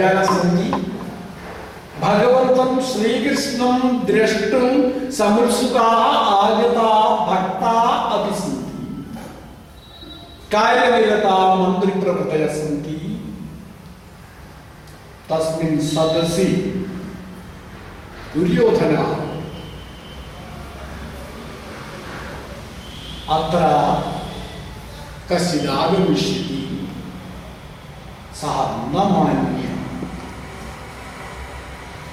राजानः सन्ति भगवन्तं श्रीकृष्णं द्रष्टुं समुत्सुकाः आगताः भक्ताः अपि तस्मिन् सदसि दुर्योधनः। अत्र कश्चिदागमिष्यति सः न मान्य।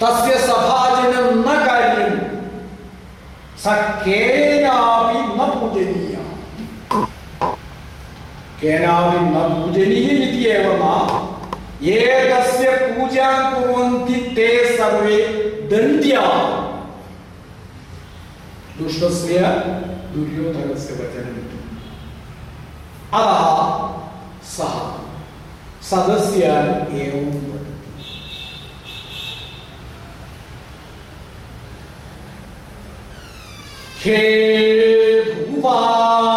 तस्य सभाजनं न कार्यं स केनापि न पूजनीयः केनापि न पूजनीयम् इति एव न ये तस्य पूजां कुर्वन्ति ते सर्वे दण्ड्याः दुष्टस्य, दुर्योधनस्य वचनम् अतः सः सदस्यान् एवं वदति। 铁步伐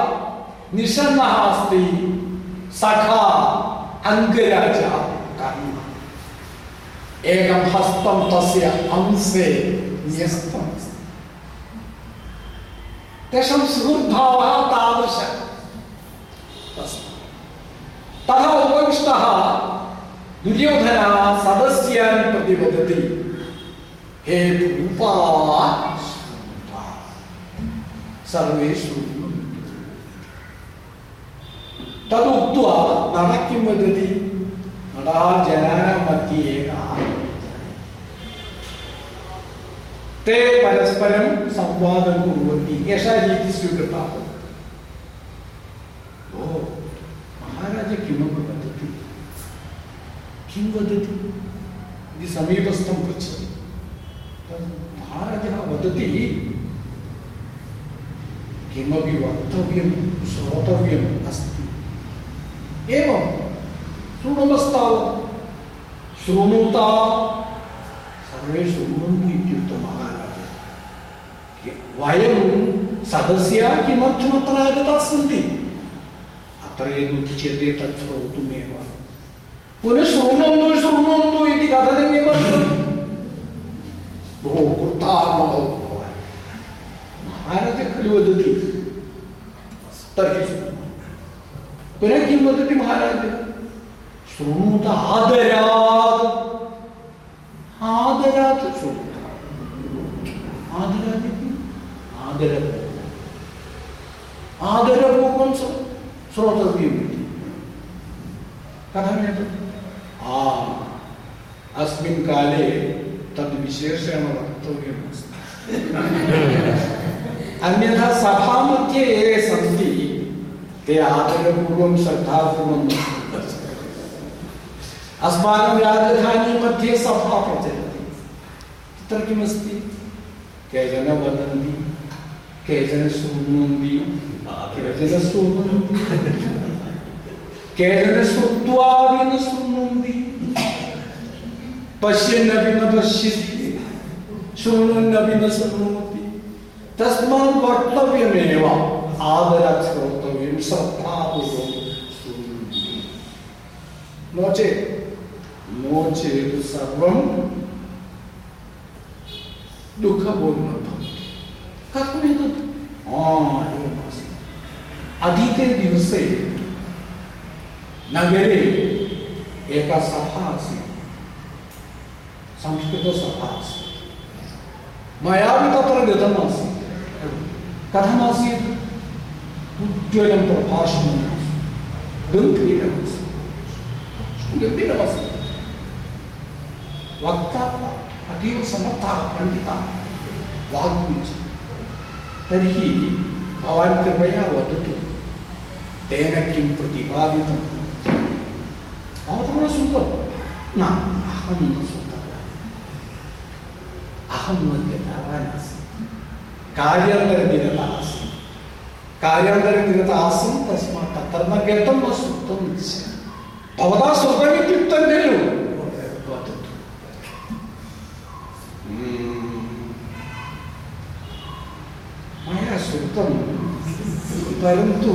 निषन्नः अस्ति, सखा अङ्गराजः कर्म एकं हस्तं तस्य अंशे न्यस्तम् तेषां सुहृद्भावः तादृशः। तथा उपविष्टः दुर्योधनः सदस्यान् प्रति वदति हे भूपा श्रुता सर्वे शृण्वन्तु तदुक्त्वा नरः किं वदति? नरः जनानां एकः ते परस्परं संवादं कुर्वन्ति। एषा रीतिः स्वीकृता ओ, महाराज किमपि वदति? किं वदति? इति समीपस्थं पृच्छति। महाराजः वदति, किमपि वक्तव्यं, श्रोतव्यम् अस्ति। एवं शृणुमस्तावत् शृणुता सर्वे शृण्वन्तु इत्युक्तं महाराजः वयं सदस्याः किमर्थमत्र आगताः सन्ति? अत्र यदुच्यते तत् श्रोतुमेव पुनः शृण्वन्तु शृण्वन्तु इति कथनमेव बहु कृतात्मः भवान्। महाराजः खलु वदति। तर्हि पुनः किं वदति महाराजः शृणुत आदरात् आदरात् शृणुत आदरात् इति आदरपूर्वम् आदरपूर्वं श्रो- श्रोतव्यम् इति कथमेतत् आ अस्मिन् काले वक्तव्यमस्ति अन्यथा सभामध्ये ये सन्ति ते आदरपूर्वं श्रद्धापूर्वं। अस्माकं राजधानी मध्ये सभा प्रचलति तत्र किमस्ति केचन वदन्ति केचन शृण्वन्ति केचन शृण्वन्ति केचन श्रुत्वापि न शृण्वन्ति पश्यन्नपि न पश्यति। शृण्वन्नपि न शृण्वन्ति तस्मात् वक्तव्यमेव। आदरात् श्रोतव्यं श्रद्धापूर्वं शृण्वन्ति नो चेत् नो चेत् सर्वं दुःखपूर्णं भवति कथमेतत् एवमासीत् नगरे एका सभा आसीत् संस्कृतसभा आसीत् मयापि तत्र गतमासीत् कथमासीत् उज्ज्वलं प्रभाषणम् गम्भीरमासीत् गम्भीरमासीत् वक्ता अतीव समर्थः पण्डितः वाग्मीच तर्हि भवान् कृपया वदतु तेन किं प्रतिपादितं भवतः न श्रुतं न अहं न श्रुतवान् अहं न गतवान् आसम् कार्यान्तरनिरतः आसम् कार्यान्तरनिरतः आसम् तस्मात् तत्र न गतं न श्रुतं भवता श्रुतमित्युक्तं खलु मया श्रुतं परन्तु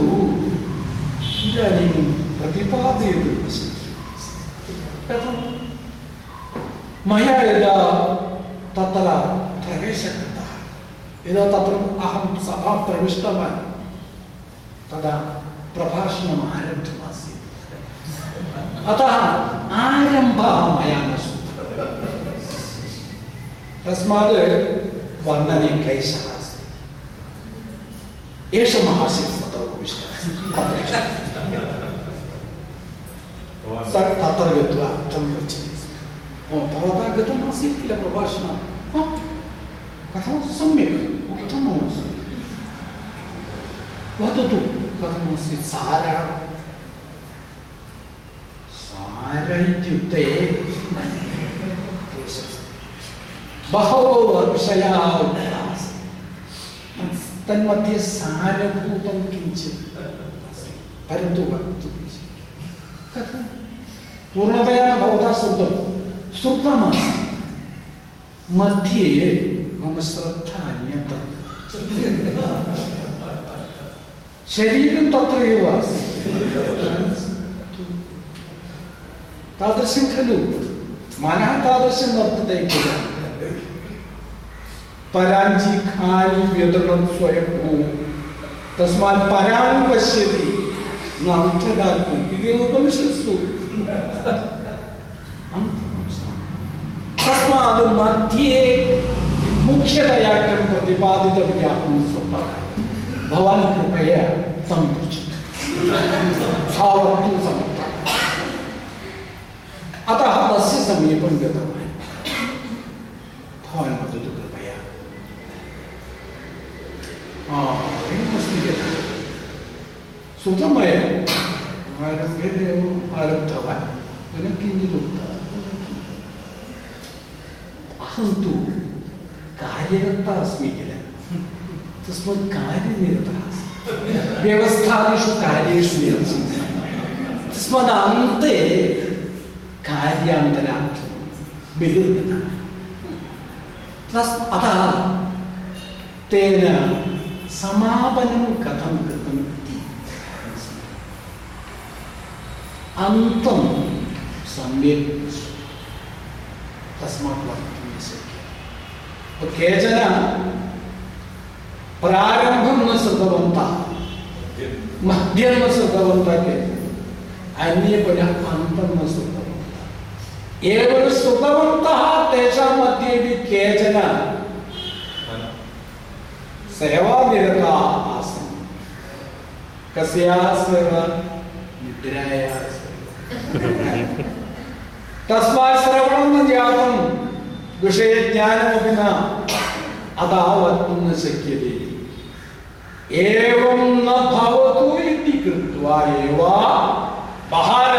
इदानीं प्रतिपादयतु कथं मया यदा तत्र प्रवेशः कृतः यदा तत्र अहं सभां प्रविष्टवान्। तदा प्रभाषणम् आरब्धमासीत् अतः आरम्भः मया न श्रुतः तस्मात् वर्णने क्लेशः एष महासीत् तत्र उपविष्टः सः तत्र गत्वा तं गच्छति भवता गतमासीत् किल प्रभाषणं कथं? सम्यक्। उत्तममस्ति वदतु। सार बहवो विषयाः तन्मध्ये सारभूतं किञ्चित् परन्तु वक्तुं कथं पूर्णतया भवता श्रुतं। श्रुतमासीत्। मध्ये मम श्रद्धा अन्यत्र। शरीरं तत्र एव आसीत् तादृशं खलु मनः तादृशं वर्तते किल परांची खानी व्यदनं स्वयं तस्मात् परां पश्यति नान्तरात्मम् इति उपनिषत्सु तस्मात् मध्ये मुख्यतया किं प्रतिपादितव्याहं स्वतः भवान् कृपया तं पृच्छतु सावन्तु अतः तस्य समीपं गतवान् भवान् वदतु सुतमयम् आरम्भे एवम् आरब्धवान् पुनः किञ्चित् उक्तवान् अहं तु कार्यकर्ता अस्मि तस्मात् कार्यनिरतः व्यवस्थादिषु कार्येषु निरतः तस्मात् कार्यान्तरार्थं बहिर्गतः तस् अतः तेन समापनं कथं कृतम् इति अन्तं सम्यक् तस्मात् वक्तुं न शक्यते केचन प्रारम्भं न श्रुतवन्तः मध्यं न श्रुतवन्तः के अन्ये पुनः अन्तं न श्रुतवन्तः एवं श्रुतवन्तः तेषां मध्येपि केचन सेवानिरता आसन् कस्याः सेवा निद्रायाः तस्मात् श्रवणं न जातं विषयज्ञानमपि न अतः वक्तुं न शक्यते एवं न भवतु इति कृत्वा एव महाराजेन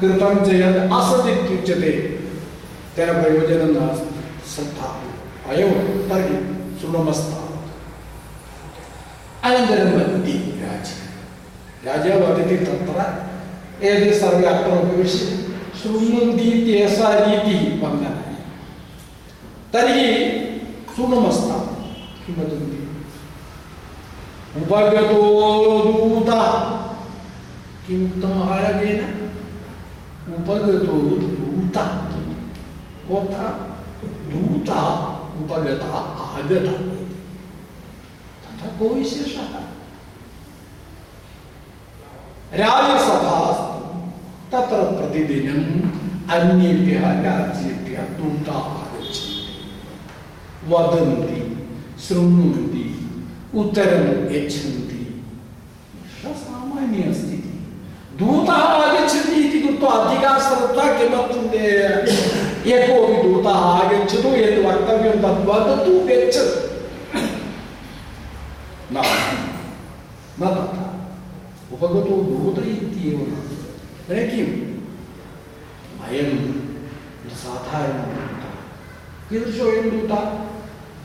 कृतं च यत् असदित्युच्यते तेन प्रयोजनं नास्ति श्रद्धा अयं तर्हि शृणुमस्तावत् अनन्तरं वदति राजा राजा वदति तत्र एते सर्वे अत्र उपविश्य शृण्वन्ति इत्येषा रीतिः वन्दनाय तर्हि शृणुमस्तां किं वदन्ति उपगतो दूतः किमुक्तं महाराजेन उपगतो दूतः कोऽर्थः दूतः उपगतः आगतः तथा को विशेषः राजसभा तत्र प्रतिदिनम् अन्येभ्यः राज्येभ्यः दूताः आगच्छन्ति वदन्ति शृण्वन्ति उत्तरं यच्छन्ति सामान्य अस्ति दूतः आगच्छति इति कृत्वा अधिका श्रद्धा किमर्थं यः कोऽपि दूतः आगच्छतु यद् वक्तव्यं तद् वदतु गच्छतु न न तथा उपगतो दूत इत्येव तर्हि किम् अयं साधारणः कीदृशोऽयं दूतः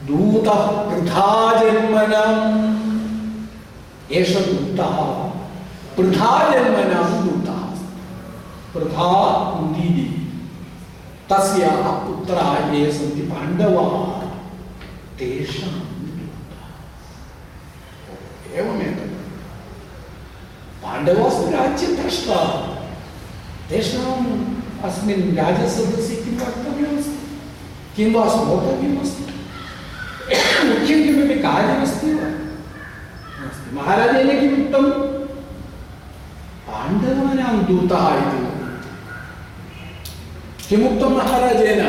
दूतः पृथा जन्मनाम्। एष दूतः पृथा जन्मनां पृथा कुन्दीति तस्याः ये सन्ति पाण्डवाः तेषां एवमेतत् पाण्डवास्तु राज्यभ्रष्टाः तेषाम् अस्मिन् राजसदसि किं वक्तव्यमस्ति? किं वा श्रोतव्यमस्ति? मुख्यं किमपि कार्यमस्ति वा? महाराजेन किम् उक्तं पाण्डवानां दूतः इति किमुक्तं महाराजेन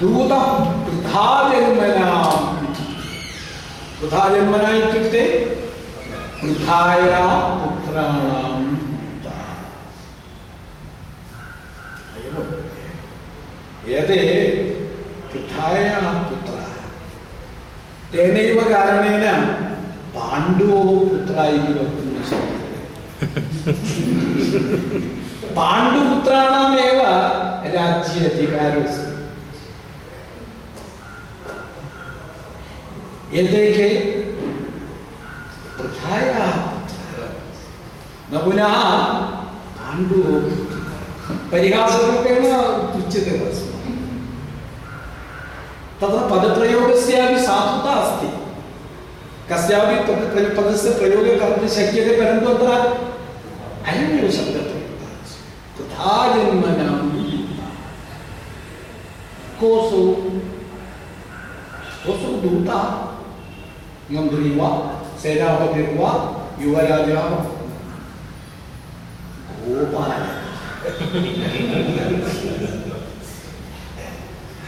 दूतः वृथा जन्मनाम् वृथा जन्मना इत्युक्ते वृथाया पुत्राणां एते वृथाया पुत्राः तेनैव कारणेन पाण्डवोः पुत्रा इति वक्तुं न शक्यते पाण्डुपुत्राणामेव राज्ये अधिकारोऽस्ति एते के प्रथायाः न पुनः पाण्डुः परिहासरूपेण उच्यते तस्मात् तत्र पदप्रयोगस्यापि साधुता अस्ति। कस्यापि पद पदस्य प्रयोगः कर्तुं शक्यते, परन्तु अत्र अयमेव शब्दप्रयोगः तथा सेनापतिर्वा, युवराजः। गोपालः।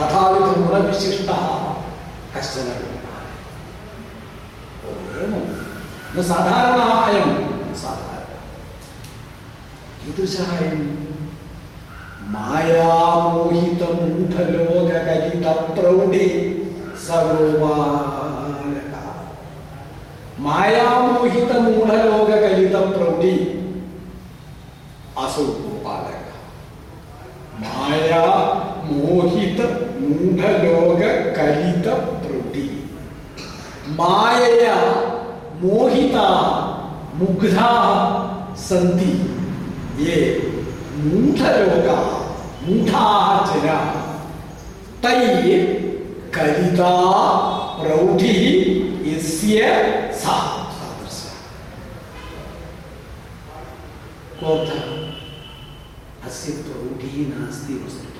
तथाविध गुणविशिष्टः कश्चन न साधारणः अयं साधारणः। कीदृशः अयं? मायामोहितमूढलोककलितप्रौढे सर्वोपालकः। मायामोहितमूढलोककलितप्रौढि असौ गोपालकः माया मोहित मूढलोककलितप्रौढि मायया, मोहिता, मुग्धाः सन्ति। ये मूढलोकाः, मूढाः जनाः। तैः कलिता प्रौढिः यस्य सा। तादृशः कोऽर्थः? अस्य प्रौढिः नास्ति वस्तुतः।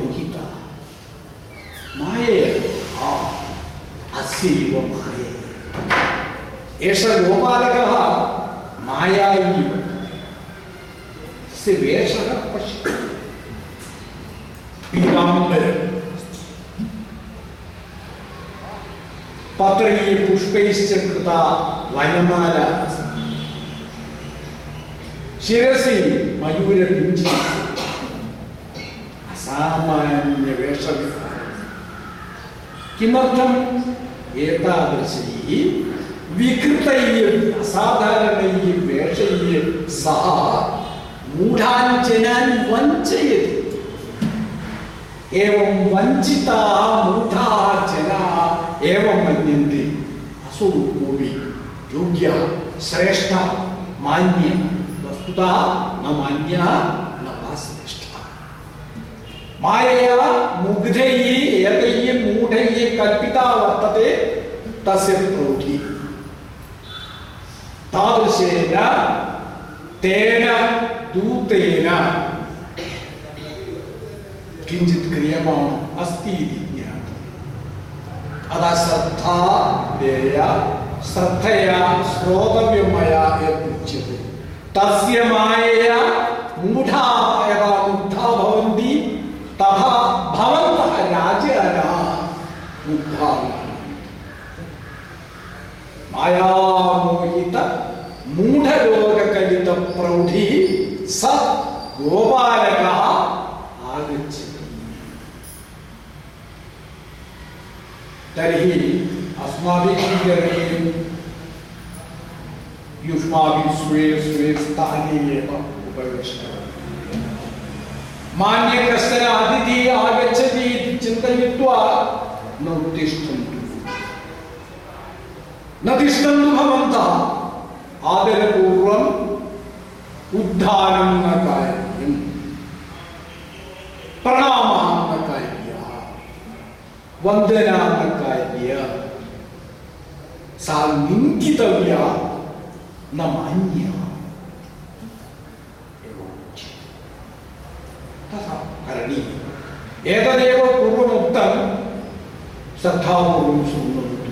मायया अस्यैव माये। एष गोपालकः माया इव तस्य वेषः पश्य पत्रैः पुष्पैश्च कृता वनमाला शिरसि असामान्यवेषविधानं किमर्थम् एतादृशैः विकृतैः, असाधारणैः वेषैः सः मूढान् जनान् वञ्चयति। एवं वञ्चिताः मूढाः जनाः एवं मन्यन्ते। असौ कोऽपि योग्यः, श्रेष्ठः, मान्यः, वस्तुतः न मान्यः। न वा श्रेष्ठः मायया मुग्धैः एतैः मूढैः कल्पिता वर्तते तस्य प्रौढी तादृशेन तेन दूतेन किञ्चित् क्रियमाणम् अस्ति इति ज्ञातम्। अतः श्रद्धा देया श्रद्धया श्रोतव्यं मया यदुच्यते तस्य मायया मूढाः यदा राजानः मुग्धाः मायामोहित मूढलोककलितप्रौढी स गोपालकः आगच्छति। तर्हि अस्माभिः करणीयं युष्माभिः स्वे स्वे स्थाने एव मान्य कश्चन अतिथिः आगच्छति। इति चिन्तयित्वा न उत्तिष्ठन्तु न तिष्ठन्तु भवन्तः। आदरपूर्वम् न कार्यम्। प्रणामः न कार्यः वन्दना न कार्य सा निन्दितव्या न मान्या तथा करणीयम् एतदेव पूर्वमुक्तं श्रद्धापूर्वं शृण्वन्तु।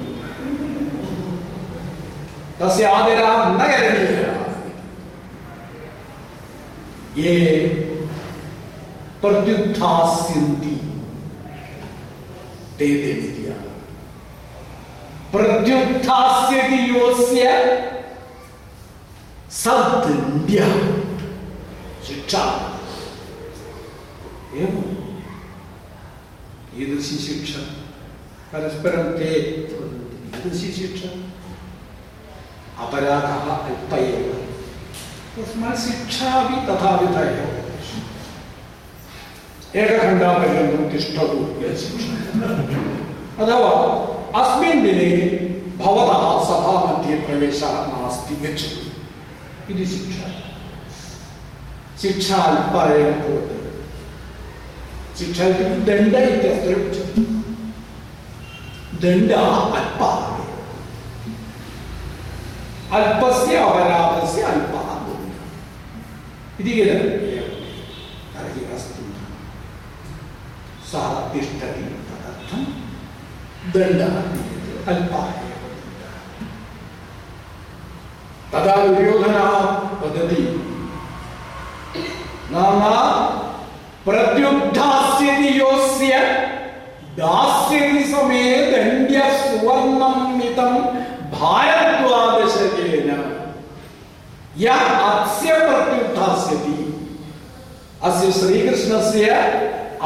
तस्य आदरः न ये प्रत्युत्थास्यन्ति। ते देव्या प्रत्युत्थास्यति योऽस्य सदण्ड्य शिक्षा। एवम् ईदृशी शिक्षा परस्परं ते ईदृशी शिक्षा अपराधः अल्प एव तस्मात् शिक्षा अपि एव एकघण्टापर्यन्तं तिष्ठतु अथवा अस्मिन् दिने भवतः सभामध्ये प्रवेशः नास्ति गच्छतु इति शिक्षा। शिक्षा अल्पा एव भवति। शिक्षा इत्युक्ते दण्ड इत्यत्र उच्यते दण्डः अल्पः अल्पस्य अपराधस्य अल्पः दण्डः इति किल तर्हि अस्तु सः तिष्ठति तदर्थं दण्डः दीयते अल्पः एव तदा दुर्योधनः वदति नाम प्रत्युद्धास्यति दास्यति समये दण्ड्य सुवर्णं मितं भारद्वादशकेन यः अस्य प्रत्युत्थास्यति अस्य श्रीकृष्णस्य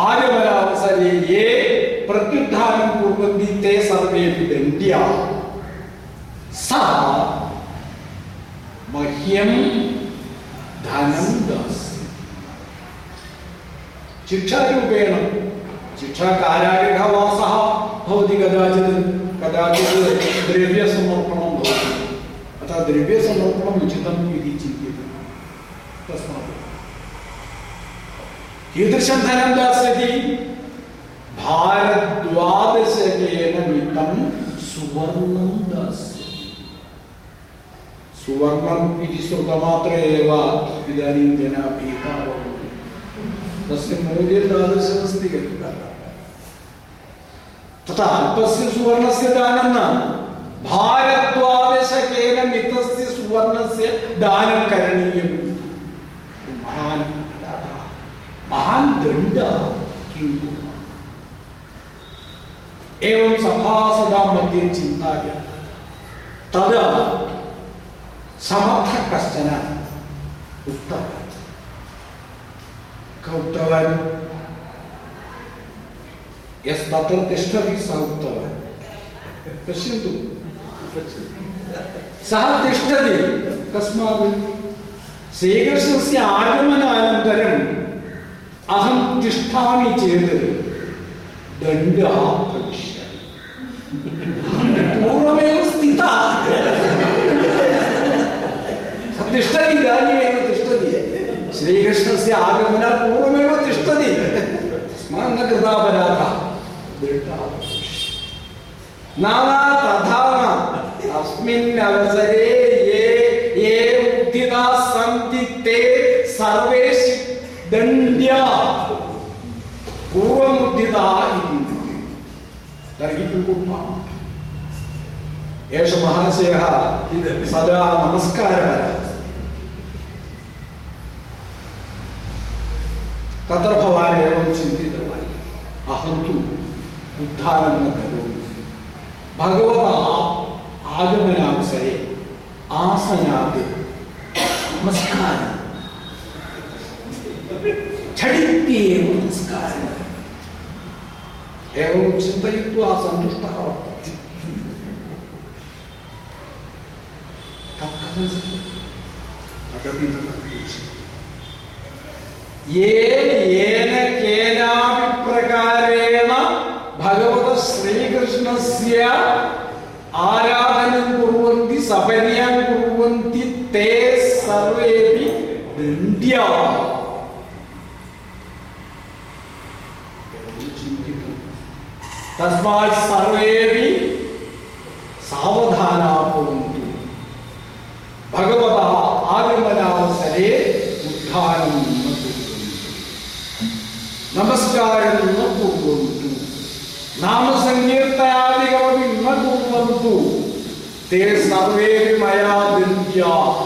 आगमनावसरे ये प्रत्युत्थानं कुर्वन्ति ते सर्वेपि शिक्षाकारागृहवासः भवति कदाचित् कदाचित् अतः द्रव्यसमर्पणम् उचितम् इति चिन्त्यते तस्मात् कीदृशं धनं दास्यति? भारद्वादशकेन सुवर्णं दास्यति सुवर्णम् इति श्रुतमात्रे एव इदानीं तस्य मूल्यं खलु तथा अल्पस्य सुवर्णस्य दानं न। भारद्वादशकेन मितस्य सुवर्णस्य दानं करणीयम्। महान् महान् दण्डः किं कुर्मः? एवं सभासदां मध्ये चिन्ताय तदा समर्थः कश्चन उक्तवान् क उक्तवान् यस्तत्र तिष्ठति सः उक्तवान् पश्यन्तु सः तिष्ठति कस्मात् श्रीकृष्णस्य आगमनानन्तरम् अहं तिष्ठामि चेत् दण्डः भविष्यति पूर्वमेव स्थिता। तिष्ठति इदानीमेव तिष्ठति। श्रीकृष्णस्य आगमनात् पूर्वमेव तिष्ठति। तस्मात् दृढः नाम तथा न अस्मिन् अवसरे ये ये सन्ति ते सर्वे दण्ड्या। पूर्वमुद्धिताः इति। तर्हि एष महाशयः सदा नमस्कारः। तत्र भवान् एवं चिन्तितवान्। अहं तु उद्धारं न करोमि भगवतः आगमनावसरे आसनात् नमस्कारः। झटित्येव नमस्कारः। एवं चिन्तयित्वा सन्तुष्टः ये केनापि भगवतः श्रीकृष्णस्य आराधनं कुर्वन्ति सपर्यं कुर्वन्ति, ते सर्वेपि दण्ड्याः तस्मात् सर्वेपि सावधानाः भवन्तु। भगवतः आगमनावसरे उद्धानं न नामसङ्कीर्तनादिकमपि न कुर्वन्तु ते सर्वेपि मया दन्द्याः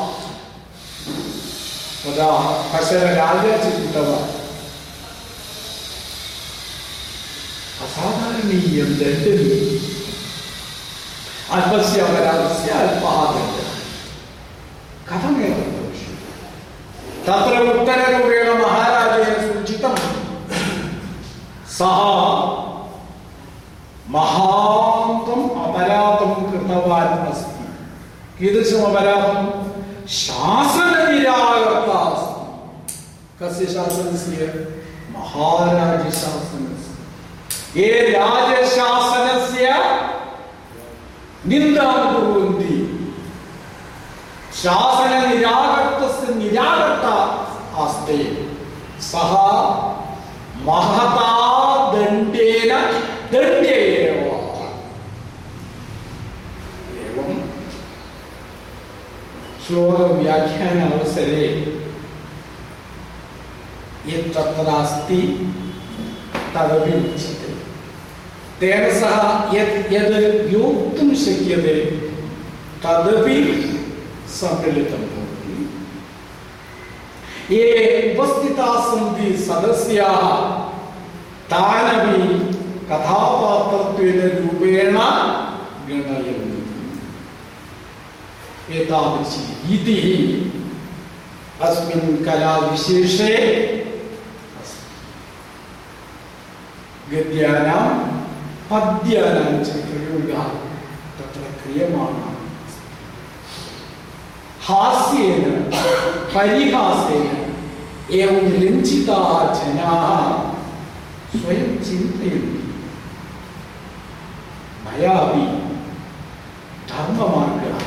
तदा कश्चन राजा चिन्तितवान् असाधारणीयं दण्डनीयम् अल्पस्य अपराधस्य अल्पः दण्डः कथमेव भविष्यति तत्र उत्तररूपेण महाराजेन सूचितं सः महान्तम् अपराधं कृतवान् अस्ति कीदृशम् अपराधं शासननिराकर्ता अस्ति कस्य शासनस्य महाराजशासनस्य ये राजशासनस्य निन्दां कुर्वन्ति शासननिराकर्तस्य निराकर्ता आस्ते सः महता दण्डेन दण्डे एव एवं श्लोकव्याख्यान अवसरे यत् तत्र अस्ति तदपि उच्यते तेन सह यत् यद् योक्तुं शक्यते, तदपि सम्मिलितं भवति। ये उपस्थिताः सन्ति सदस्याः, तानपि कथापात्रत्वेन रूपेण गणयन्ति एतादृशी इतिः अस्मिन् कलाविशेषे गद्यानां पद्यानां च प्रयोगः तत्र क्रियमाणः हास्येन परिहासेन एवं लञ्चिताः जनाः स्वयं चिन्तयन्ति मयापि धर्ममार्गः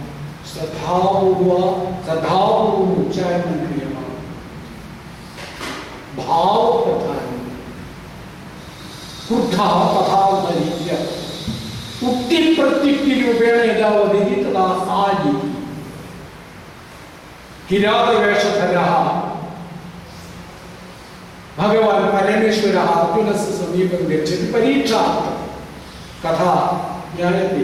श्रद्धापूर्व श्रद्धापूर्वम् उच्चारणं क्रियमाणं भावप्रधानं क्रुद्धः तथा यदा अर्जुनस्य समीपं गच्छति परीक्षार्थं। कथा ज्ञायते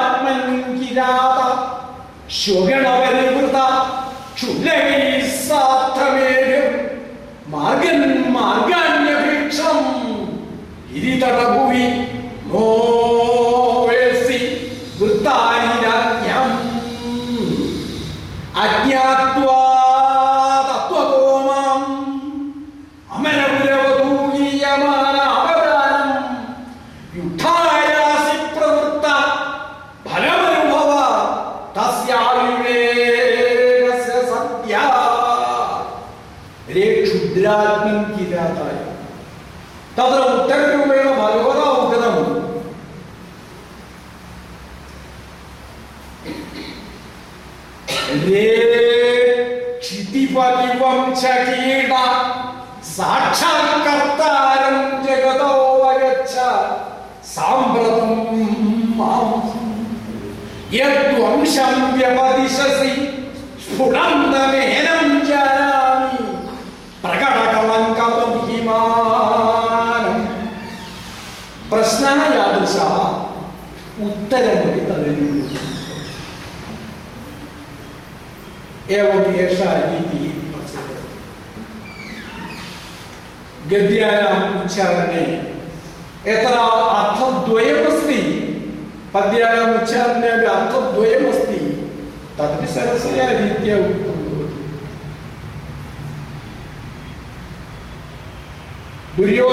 തീരാത ശുഗണപരിവൃത ക്ഷുല്ലൈസാർത്ഥമേഴും മാർഗൻ മാർഗാന്യഭീക്ഷണം ഇരിതടകുവി നോ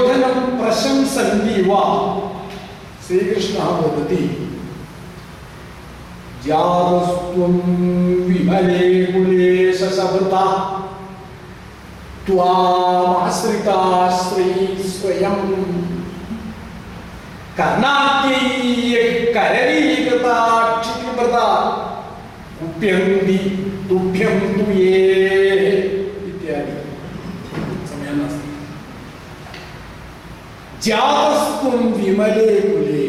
दुर्योधनं प्रशंसन्ति वा श्रीकृष्णः वदति जातस्त्वं विमले कुले ससभृता त्वामाश्रिता स्वयं। कर्णात्यैः करलीकृता क्षितिव्रता कुप्यन्ति, तुभ्यं तु ये जातस्त्वं विमले कुले।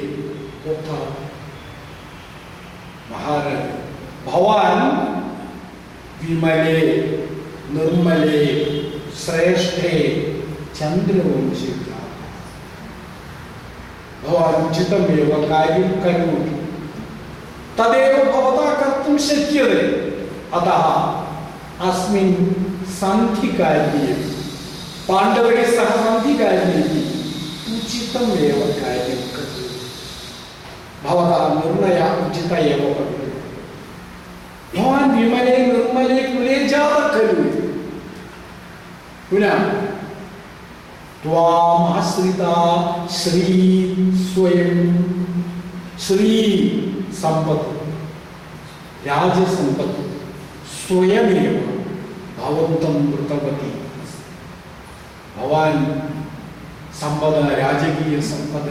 महाराज भवान विमले निर्मले श्रेष्ठे चंद्रवंशी भवान् अतः अस्मिन् सन्धिकार्ये सह उचितमेव कार्यं करोति भवतः निर्णयः उचित एव विमले निर्मले कुले जातः खलु पुनः त्वामाश्रिता श्री स्वयं श्री सम्पत् राजसम्पत् स्वयमेव भवन्तं कृतवती भवान् सम्पद राजकीयसम्पद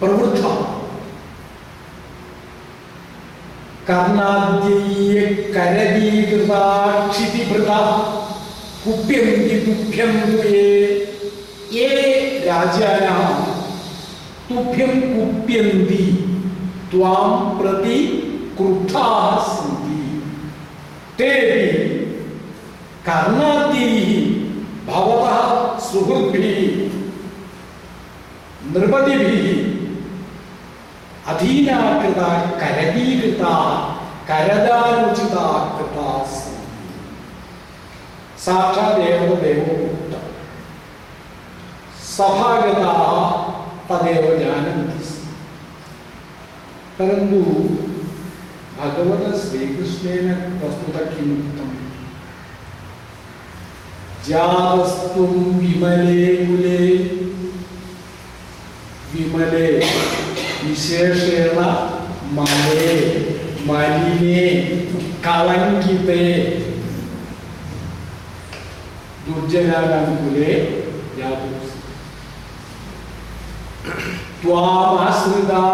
प्रवृत्ता। कर्णाद्यैः क्षितिभृता कुप्यन्ति तुभ्यं ये ये राजानः तुभ्यं कुप्यन्ति, त्वां प्रति क्रुद्धाः सन्ति। तेऽपि कर्णाद्यैः भवतः सुहृद्भिः നിർബതിഭിഹി അധീനാകൃത കരതീകൃത കരദാനുചിത കൃത സാക്ഷാൽ ദേവത ദേവോക്ത സഭാഗത തദേവ ജാനന്തി परंतु भगवत श्रीकृष्णेन वस्तुतः किम् उक्तम् ज्यावस्तुं विमले कुले विमले, विशेषेण मले मलिने कलङ्किते दुर्जनानां कुले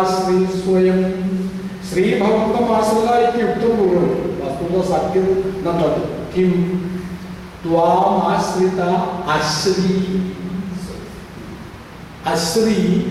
श्री स्वयं श्रीभगवन्तमाश्रिता इत्युक्तं पूर्वं। वस्तुतः सत्यं न तत्। किं? त्वामाश्रिता अश्री। अश्री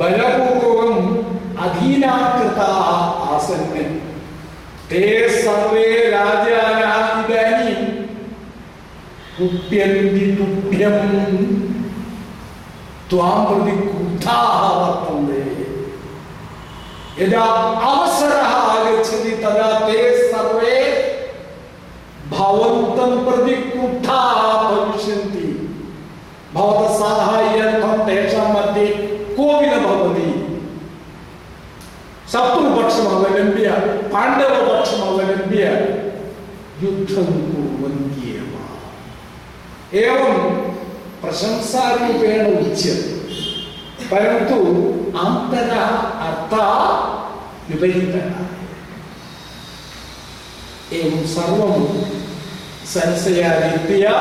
बलपूर्वकम् अधीनाकृताः प्रति तदा ते सर्वे प्रति साहाय्यार्थं तेषां मध्ये कोऽपि न भवति शत्रुपक्षम् अवलम्ब्य पाण्डवपक्षम् अवलम्ब्य युद्धं कुर्वन्ति एव प्रशंसारूपेण उच्यते। परन्तु अन्तरः अर्थः विपरीतः एवं सर्वं संशयादित्य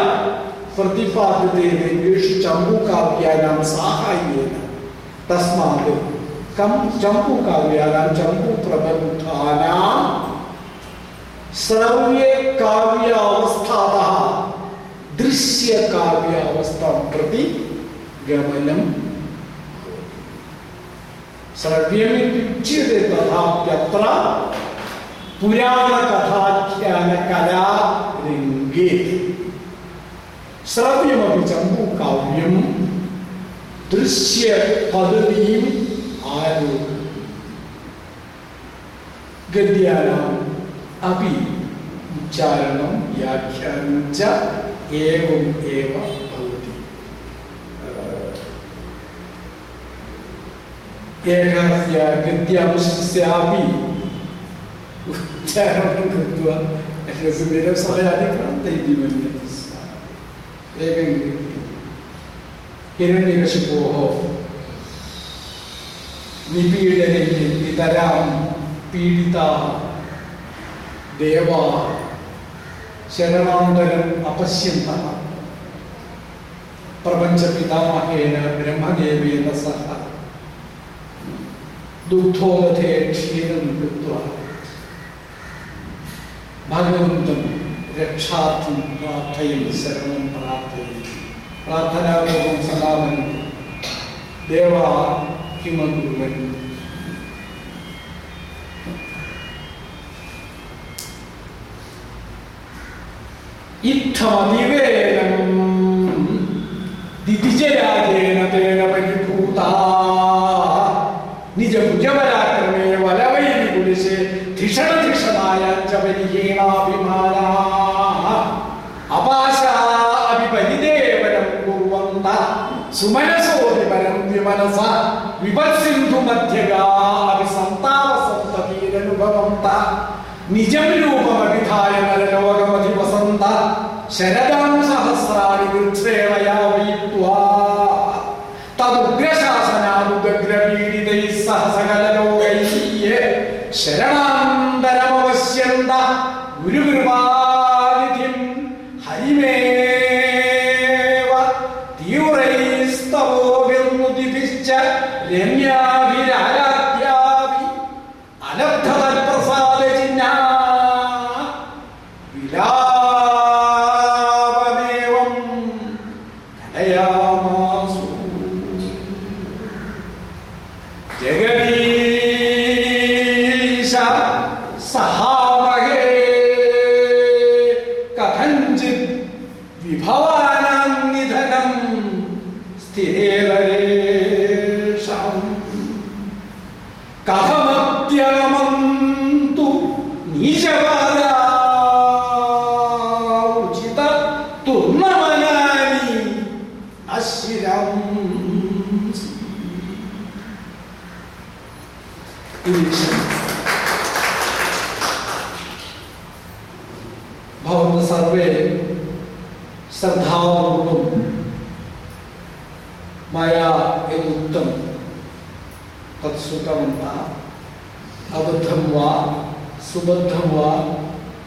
प्रतिपाद्यते देवेषु चम्पूकाव्यानां साहाय्येन तस्मात् कं चम्पूकाव्यानां चम्पूप्रबन्धानां श्रव्ये काव्य अवस्थातः दृश्यकाव्य अवस्थां प्रति गमनं श्रव्यमित्युच्यते तथाप्यत्र पुराणकथाख्यानकला रङ्गे श्रव्यमपि चम्पूकाव्यं दृश्यपद्धतिम् आरोपयति गद्यानाम् अपि उच्चारणं, व्याख्यानं च एवम् एव भवति। एकस्य गद्यांशस्यापि उच्चारणं कृत्वा रसमेव समयाधिक्रान्त इति मन्यते स्म एकं हिरण्यकशिपोः നിപീഡനയിൽ ഇതരാം പീഡിത ദേവ ശരണാന്തരം അപശ്യന്ത പ്രപഞ്ചപിതാമഹേന ബ്രഹ്മദേവേന സഹ. ദുഗ്ധോദധേ ക്ഷീരം കൃത്വ ഭഗവന്തം രക്ഷാർത്ഥം പ്രാർത്ഥയും ശരണം പ്രാർത്ഥയും പ്രാർത്ഥനാപൂർവം സദാമനം ദേവ देवा किमकुर्वन् इत्थमतिवेदम् दितिजराजेन तेन परिभूता निजभुजपराक्रमे वलवैरिकुलिशे धिषणधिषणायाञ्च परिहीणाभिमानाः अपाशा अपि कुर्वन्त। सुमनसोऽपि परं विमनसा విపత్సింధు మధ్యగా అవి సంతాల సంతతిరనుభవంత నిజం రూపమవిధాయ నరలోకమధి వసంత శరదాం సహస్రాణి విచ్చేవయా వయిత్వా తదుగ్రశాసనానుగ్రవీడితై సహ సకలలోకై శరణ मया यदुक्तं तत् श्रुतवन्तः अबद्धं वा, सुबद्धं वा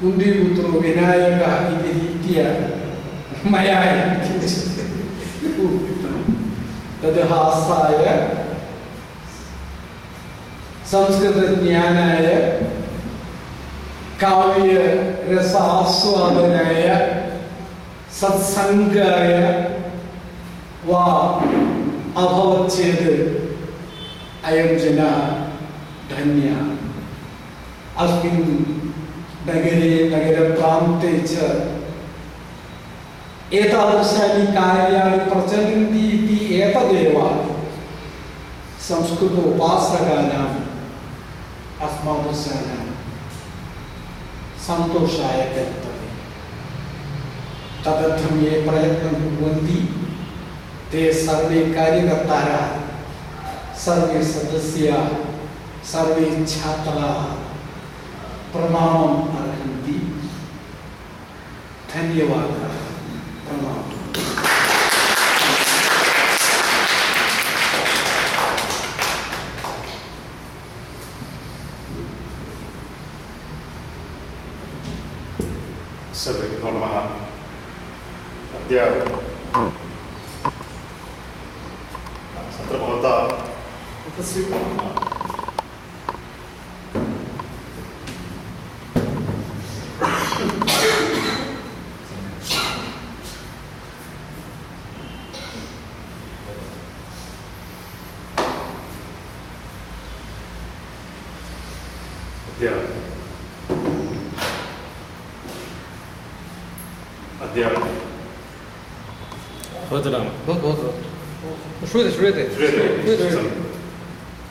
कुन्दीपुत्रो विनायकः इति रीत्या मया तद् हासाय संस्कृतज्ञानाय, काव्यरसास्वादनाय, सत्सङ्गाय वा अभवत् चेत् अयं जनः धन्यः। अस्मिन् नगरे नगरप्रान्ते च। एतादृशानि कार्याणि प्रचलन्ति इति एतदेव संस्कृत उपासकानाम् अस्मादृशानां सन्तोषाय कर्तव्यं तदर्थं ये प्रयत्नं कुर्वन्ति ते सर्वे कार्यकर्तारः सर्वे सदस्याः सर्वे छात्राः प्रणामम् अर्हन्ति धन्यवादः प्रणामः। सर्वेभ्यो नमः। अद्य तत्र भवता अद्य अद्य भवतु नाम भवतु भवतु श्रूयते श्रूयते श्रूयते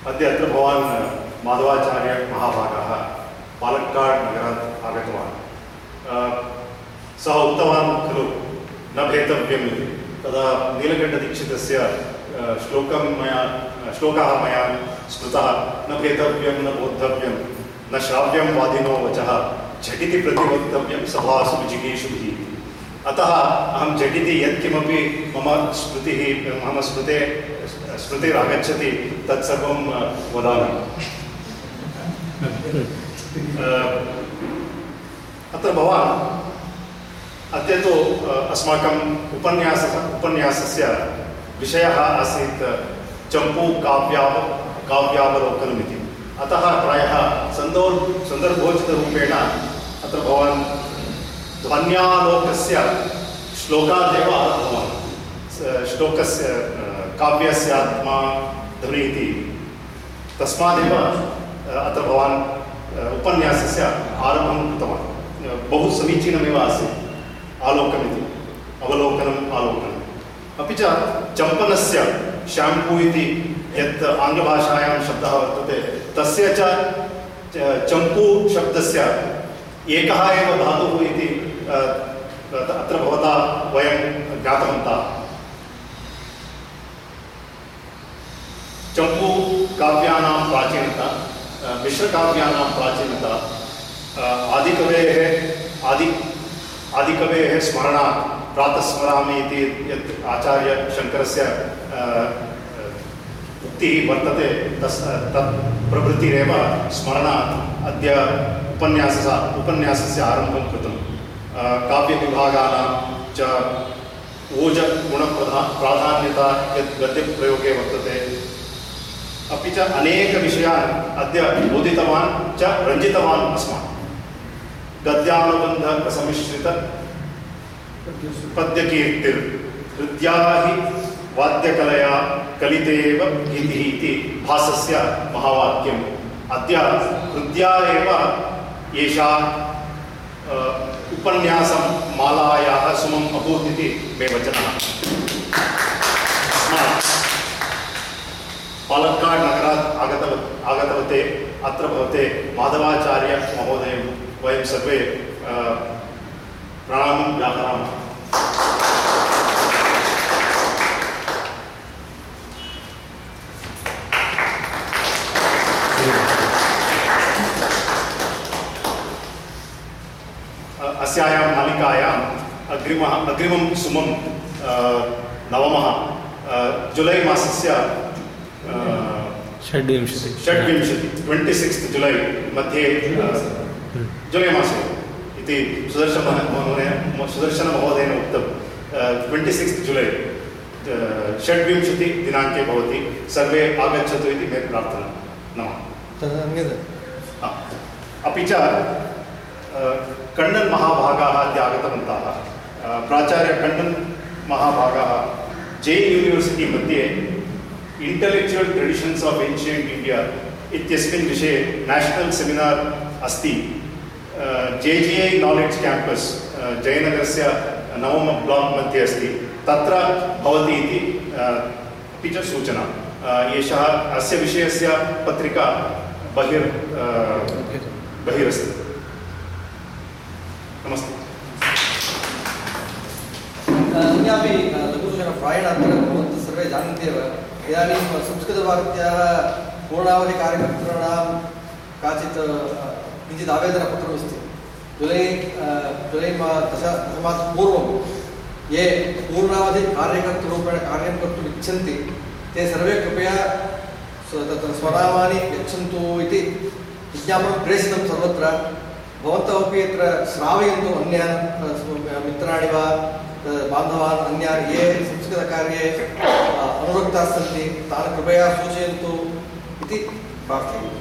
अद्य अत्र भवान् माधवाचार्य महाभागः पालक्काड् नगरात् आगतवान् अ, सः उक्तवान् खलु न भेतव्यम् इति तदा नीलकण्ठदीक्षितस्य अ, श्लोकं मया श्लोकः मया स्मृतः न भेतव्यं न बोद्धव्यं, न श्राव्यं वादिनो वचः, झटिति प्रतिवक्तव्यं सभासु जिगीषुभिः इति अतः अहं झटिति यत्किमपि मम स्मृतिः, मम स्मृते स्मृतिरागच्छति तत्सर्वं वदामि। अत्र भवान् अद्य तु अस्माकम् उपन्यासः, उपन्यासस्य विषयः आसीत् काव्याव काव्यावलोकनमिति। अतः प्रायः सन्दोर् सन्दर्भोचितरूपेण अत्र भवान् ध्वन्यालोकस्य श्लोकादेव आरब्धवान्। श्लोकस्य काव्यस्य आत्मा ध्वनिः इति। तस्मादेव अत्र भवान् उपन्यासस्य आरम्भं कृतवान्। बहु समीचीनमेव आसीत्। आलोकमिति। अवलोकनम्, आलोकनम्। अपि च चम्पनस्य शाम्पू इति यत् आङ्ग्लभाषायां शब्दः वर्तते, तस्य च चम्पू शब्दस्य एकः एव धातुः इति अत्र भवता वयं ज्ञातवन्तः। चम्पू काव्यानां प्राचीनता मिश्रकाव्यानां प्राचीनता आदिकवेः आदि, आदिकवेः स्मरणात् प्रातः स्मरामि इति यत् आचार्यशङ्करस्य उक्तिः वर्तते, तस् तत् प्रभृतिरेव स्मरणात् अद्य उपन्यासः उपन्यासस्य आरम्भं कृतं काव्यविभागानां च ऊर्जगुणप्रधा प्राधान्यता यत् गद्यप्रयोगे वर्तते। अपि च अनेकविषयान् अद्य बोधितवान् च रञ्जितवान् अस्मान्। गद्यानुबन्धसमिश्रित पद्यकीर्तिर् हृद्या हि वाद्यकलया कलितेव गीतिः इति भासस्य महावाक्यम्। अद्य हृद्या एव एषा उपन्यासं मालायाः सुमम् अभूत् इति मे वचनः। पालक्काड् नगरात् आगतव, आगतवते, अत्र भवते माधवाचार्य महोदयं, वयं सर्वे प्रणामं व्याहरामः अस्यायां मालिकायाम् अग्रिमः अग्रिमं सुमं नवमः जुलै मासस्य षड्विंशति। षड्विंशति ट्वेण्टि सिक्स्त् जुलै मध्ये जुलै मासे इति सुदर्शन महोदय सुदर्शनमहोदयेन उक्तं ट्वेण्टि सिक्स्त् जुलै षड्विंशतिदिनाङ्के भवति सर्वे आगच्छतु इति मे प्रार्थना। नमः। तद् अन्यत् हा। अपि च कण्णन् महाभागाः अद्य आगतवन्तः अ, प्राचार्य कण्णन् महाभागाः जैन् यूनिवर्सिटि मध्ये intellectual traditions of ancient India इत्यस्मिन् विषये नेशनल् सेमिनार् अस्ति. जे जि ऐ नालेड्ज् क्याम्पस् जयनगरस्य नवम ब्लाक् मध्ये अस्ति. तत्र भवति इति अपि च सूचना. एषः अस्य विषयस्य पत्रिका बहिर् बहिरस्ति। नमस्ते। अन्यापि लघुसूचना प्रायेण अत्र भवन्तः सर्वे जानन्ति एव इदानीं संस्कृतभारत्याः पूर्णावधिकार्यकर्तॄणां काचित् किञ्चित् आवेदनपत्रमस्ति। जुलै जुलै मा दश दशमासात् पूर्वं ये पूर्णावधिकार्यकर्तृरूपेण कार्यं कर्तुम् इच्छन्ति, ते सर्वे कृपया तत्र स्वनामानि यच्छन्तु इति विज्ञापनं सर्वत्र। भवन्तः अपि अत्र श्रावयन्तु अन्यान् अ, स्व- मित्राणि वा अ, बान्धवान् अन्यान् ये संस्कृतकार्ये अ, अनुरक्ताः सन्ति तान् कृपया सूचयन्तु इति प्रार्थयामि धन्यवादः